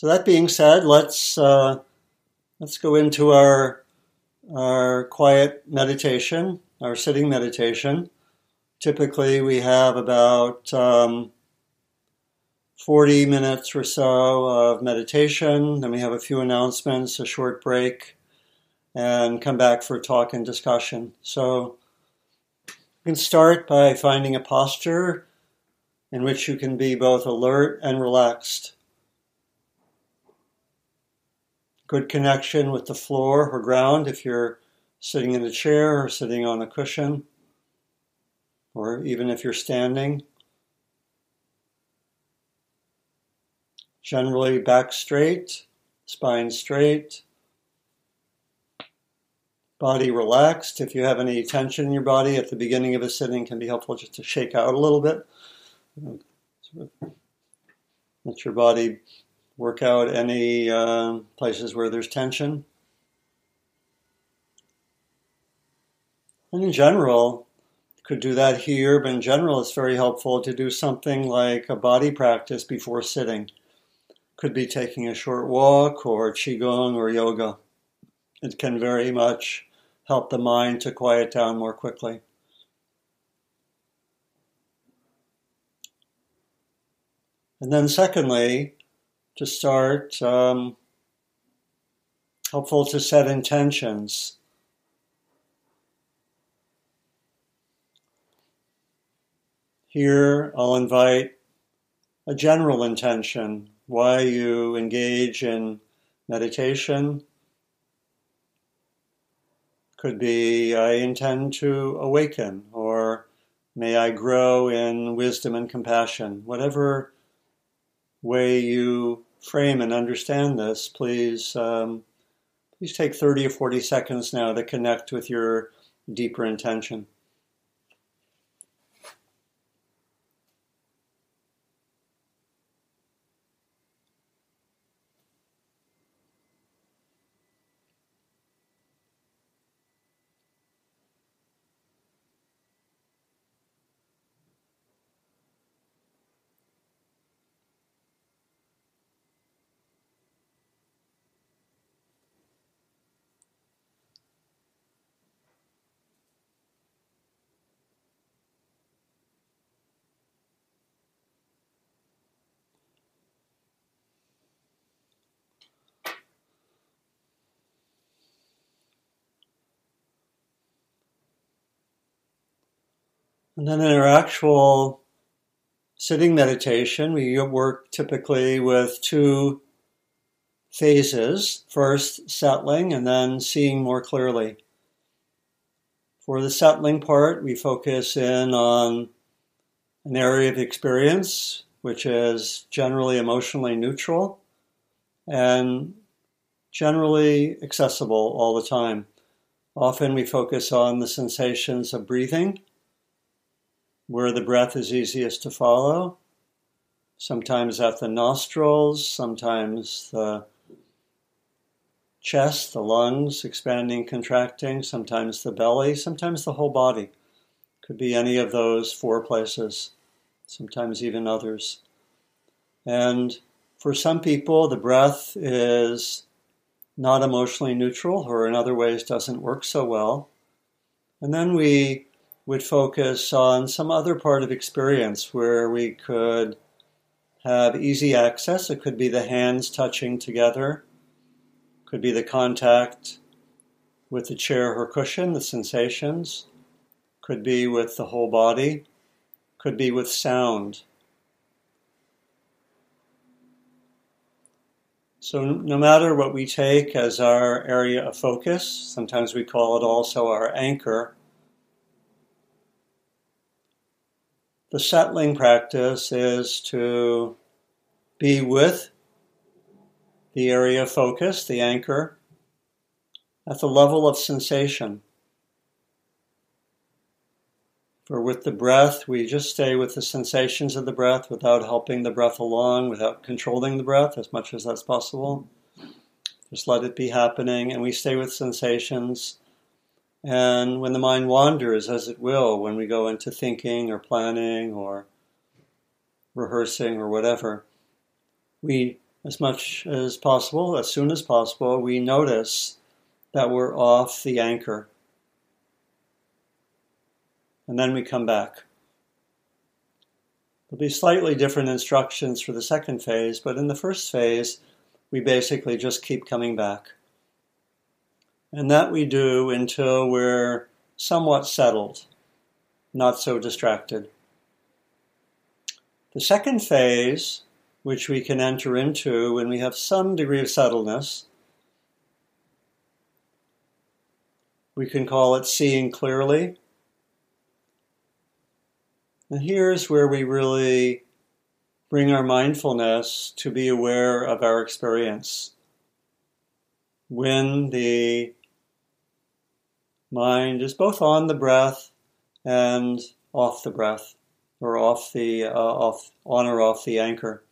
So that being said, let's uh, let's go into our our quiet meditation, our sitting meditation. Typically, we have about um, 40 minutes or so of meditation. Then we have a few announcements, a short break, and come back for talk and discussion. So you can start by finding a posture in which you can be both alert and relaxed. Good connection with the floor or ground if you're sitting in a chair or sitting on a cushion, or even if you're standing. Generally, back straight, spine straight, body relaxed. If you have any tension in your body at the beginning of a sitting, can be helpful just to shake out a little bit. Let your body work out any uh, places where there's tension. And in general, could do that here, but in general, it's very helpful to do something like a body practice before sitting. Could be taking a short walk or qigong or yoga. It can very much help the mind to quiet down more quickly. And then, secondly, to start, um, helpful to set intentions. Here, I'll invite a general intention why you engage in meditation. Could be, I intend to awaken, or may I grow in wisdom and compassion. Whatever way you frame and understand this, please, um, please take 30 or 40 seconds now to connect with your deeper intention. And then in our actual sitting meditation, we work typically with two phases first, settling, and then seeing more clearly. For the settling part, we focus in on an area of experience which is generally emotionally neutral and generally accessible all the time. Often we focus on the sensations of breathing where the breath is easiest to follow. Sometimes at the nostrils, sometimes the chest, the lungs expanding, contracting, sometimes the belly, sometimes the whole body. Could be any of those four places, sometimes even others. And for some people, the breath is not emotionally neutral, or in other ways doesn't work so well. And then we would focus on some other part of experience where we could have easy access. It could be the hands touching together, could be the contact with the chair or cushion, the sensations, could be with the whole body, could be with sound. So, no matter what we take as our area of focus, sometimes we call it also our anchor, the settling practice is to be with the area of focus, the anchor, at the level of sensation. For with the breath, we just stay with the sensations of the breath without helping the breath along, without controlling the breath as much as that's possible. Just let it be happening, and we stay with sensations and when the mind wanders, as it will, when we go into thinking or planning or rehearsing or whatever, we as much as possible, as soon as possible, we notice that we're off the anchor. And then we come back. There'll be slightly different instructions for the second phase, but in the first phase, we basically just keep coming back. And that we do until we're somewhat settled, not so distracted. The second phase which we can enter into when we have some degree of settledness. We can call it seeing clearly. And here's where we really bring our mindfulness to be aware of our experience. When the mind is both on the breath and off the breath, or off the uh, off on or off the anchor.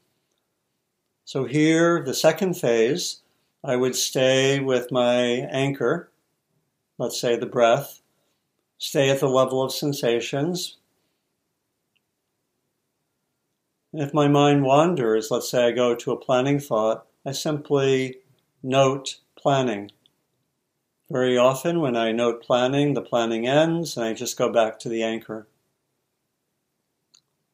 So here, the second phase, I would stay with my anchor, let's say the breath, stay at the level of sensations. If my mind wanders, let's say I go to a planning thought, I simply note planning. Very often, when I note planning, the planning ends and I just go back to the anchor.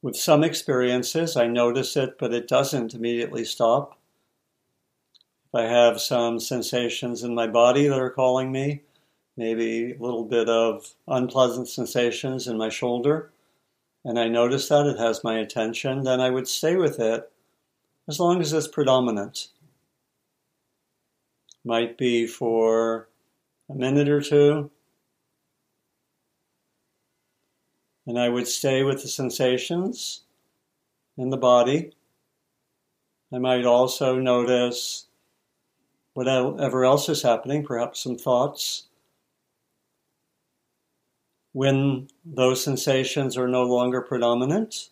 With some experiences, I notice it, but it doesn't immediately stop. If I have some sensations in my body that are calling me, maybe a little bit of unpleasant sensations in my shoulder, and I notice that it has my attention, then I would stay with it as long as it's predominant. Might be for a minute or two, and I would stay with the sensations in the body. I might also notice whatever else is happening, perhaps some thoughts. When those sensations are no longer predominant,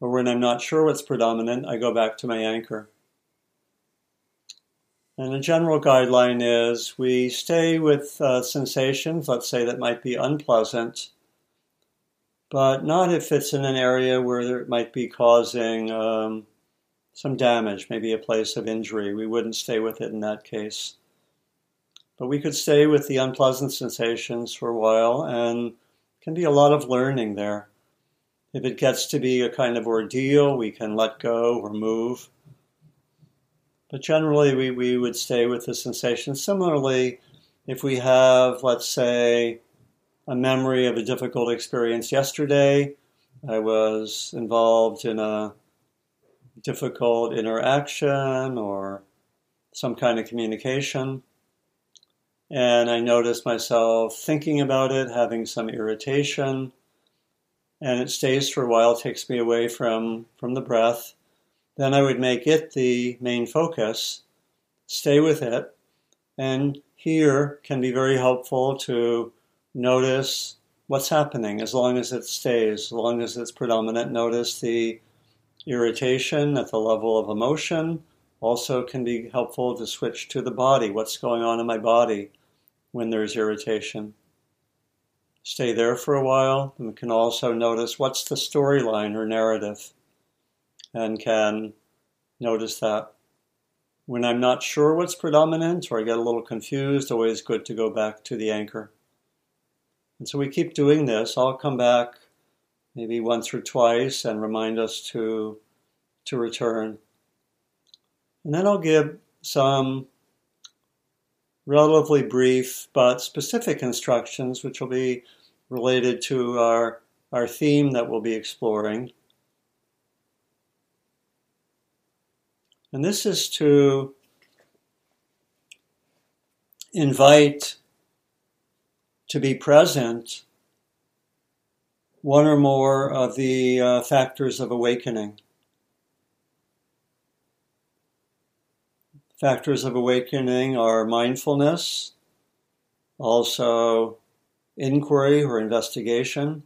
or when I'm not sure what's predominant, I go back to my anchor. And a general guideline is we stay with uh, sensations, let's say that might be unpleasant, but not if it's in an area where it might be causing um, some damage, maybe a place of injury. We wouldn't stay with it in that case. But we could stay with the unpleasant sensations for a while, and can be a lot of learning there. If it gets to be a kind of ordeal, we can let go or move. But generally, we, we would stay with the sensation. Similarly, if we have, let's say, a memory of a difficult experience yesterday. I was involved in a difficult interaction or some kind of communication. And I noticed myself thinking about it, having some irritation, and it stays for a while, takes me away from, from the breath. Then I would make it the main focus, stay with it, and here can be very helpful to notice what's happening as long as it stays, as long as it's predominant. Notice the irritation at the level of emotion. Also, can be helpful to switch to the body. What's going on in my body when there's irritation? Stay there for a while, and we can also notice what's the storyline or narrative, and can notice that. When I'm not sure what's predominant or I get a little confused, always good to go back to the anchor. And so we keep doing this. I'll come back maybe once or twice and remind us to, to return. And then I'll give some relatively brief but specific instructions, which will be related to our, our theme that we'll be exploring. And this is to invite to be present one or more of the uh, factors of awakening. Factors of awakening are mindfulness, also inquiry or investigation.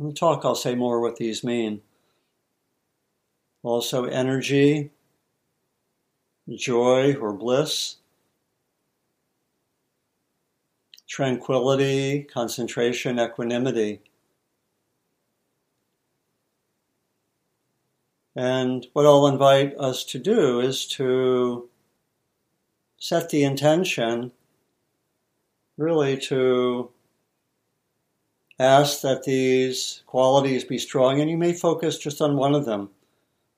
In the talk, I'll say more what these mean. Also, energy, joy or bliss, tranquility, concentration, equanimity. And what I'll invite us to do is to set the intention really to ask that these qualities be strong, and you may focus just on one of them.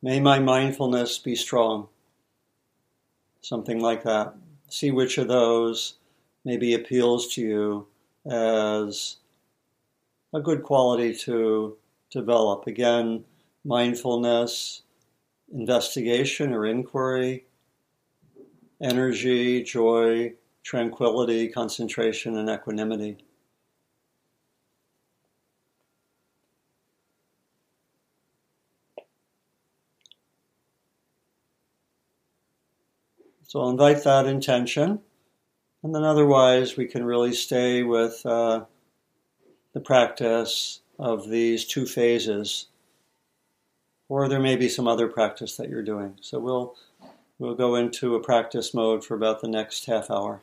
May my mindfulness be strong. Something like that. See which of those maybe appeals to you as a good quality to develop. Again, mindfulness, investigation or inquiry, energy, joy, tranquility, concentration, and equanimity. So I'll invite that intention. And then otherwise, we can really stay with uh, the practice of these two phases. Or there may be some other practice that you're doing. So we'll, we'll go into a practice mode for about the next half hour.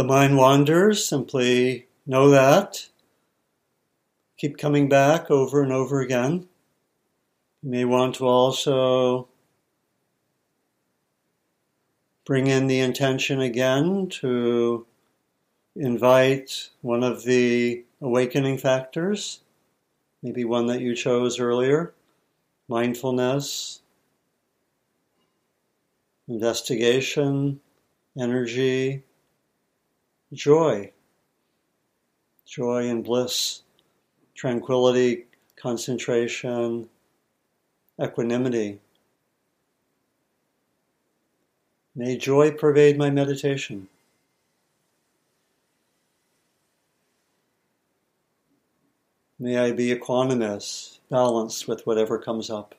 The mind wanders, simply know that. Keep coming back over and over again. You may want to also bring in the intention again to invite one of the awakening factors, maybe one that you chose earlier mindfulness, investigation, energy, joy, joy and bliss, tranquility, concentration, equanimity. May joy pervade my meditation. May I be equanimous, balanced with whatever comes up.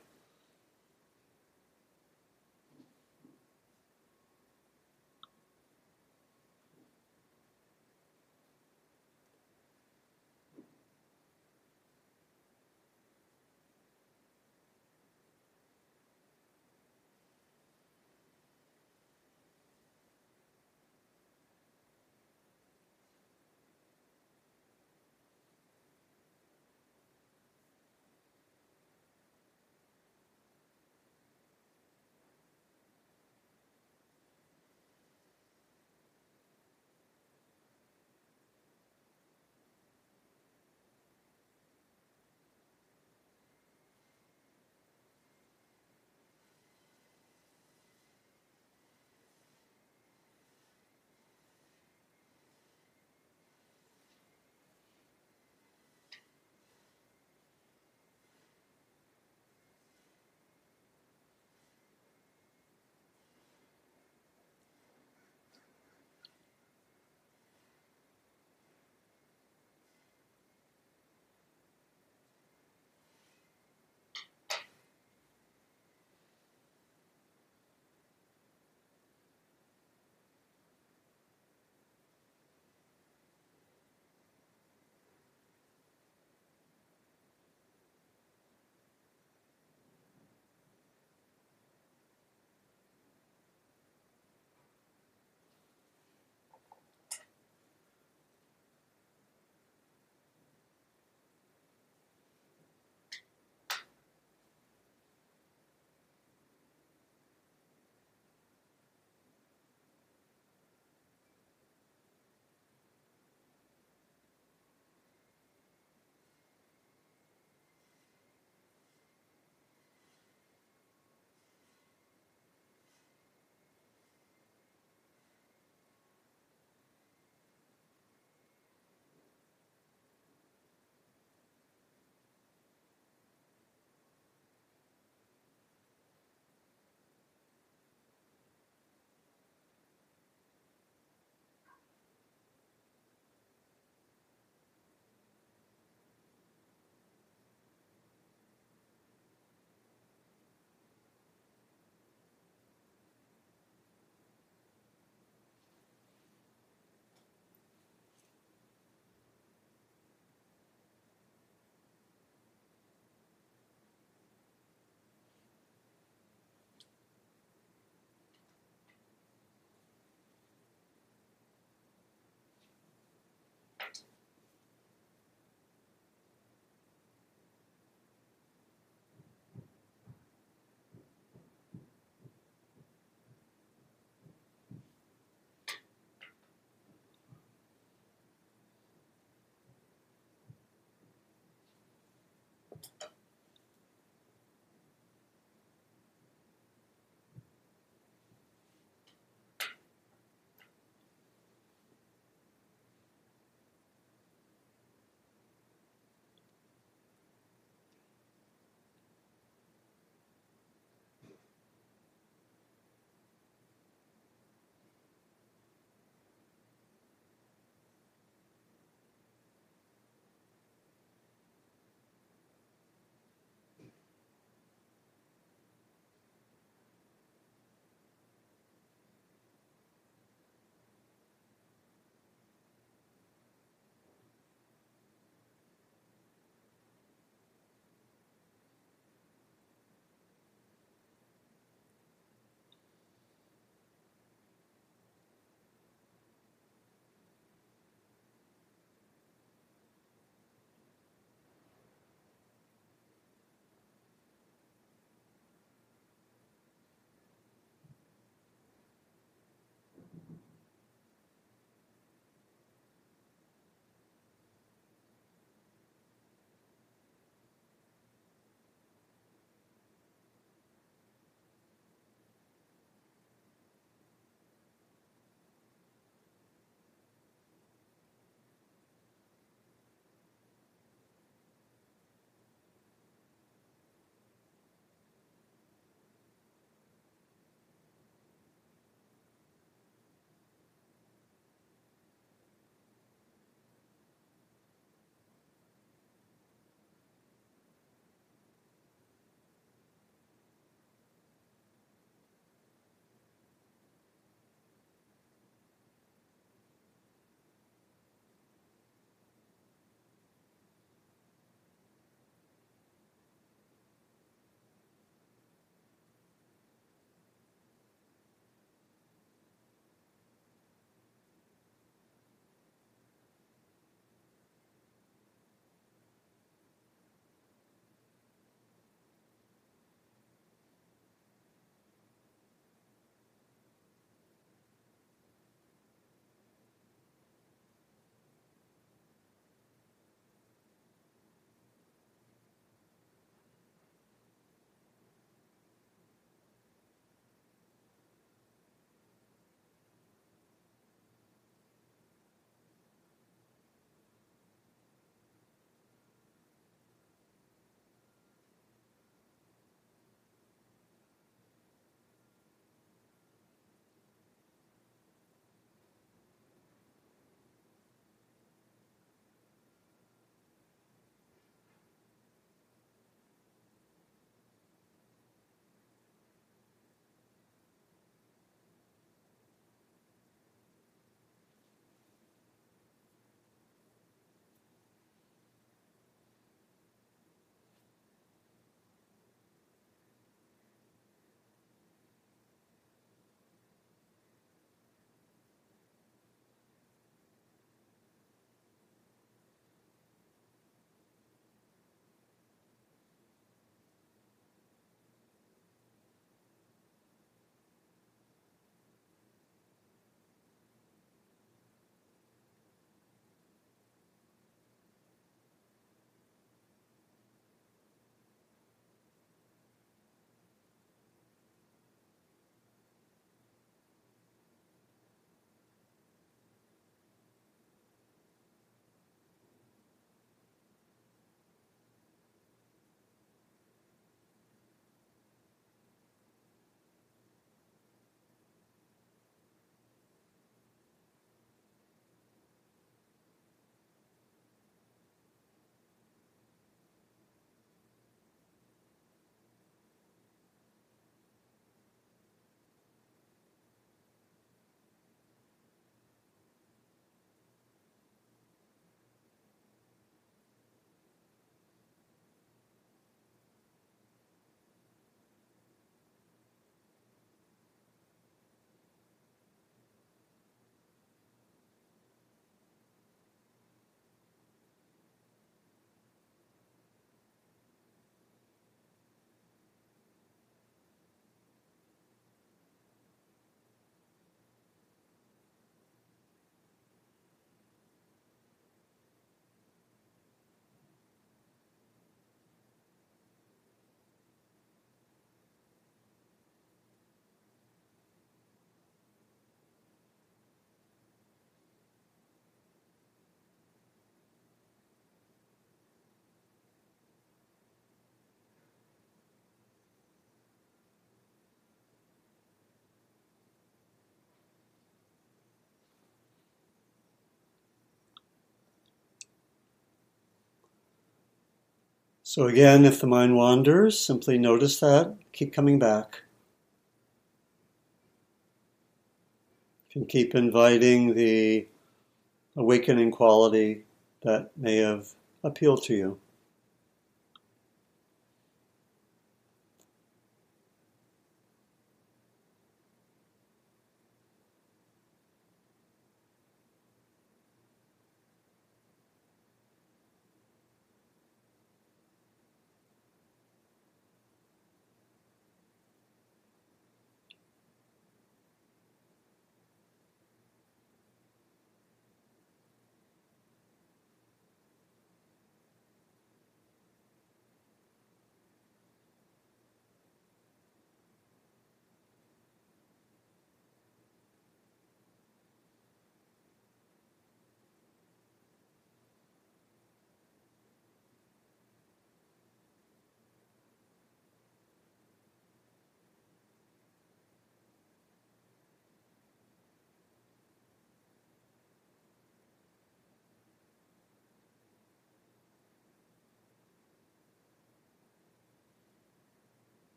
So, again, if the mind wanders, simply notice that, keep coming back. You can keep inviting the awakening quality that may have appealed to you.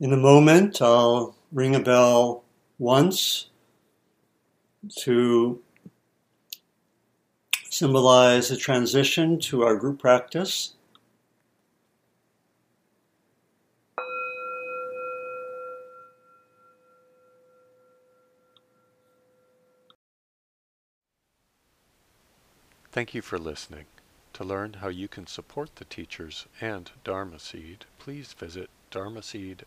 In a moment, I'll ring a bell once to symbolize a transition to our group practice. Thank you for listening. To learn how you can support the teachers and Dharma Seed, please visit dharmaseed.org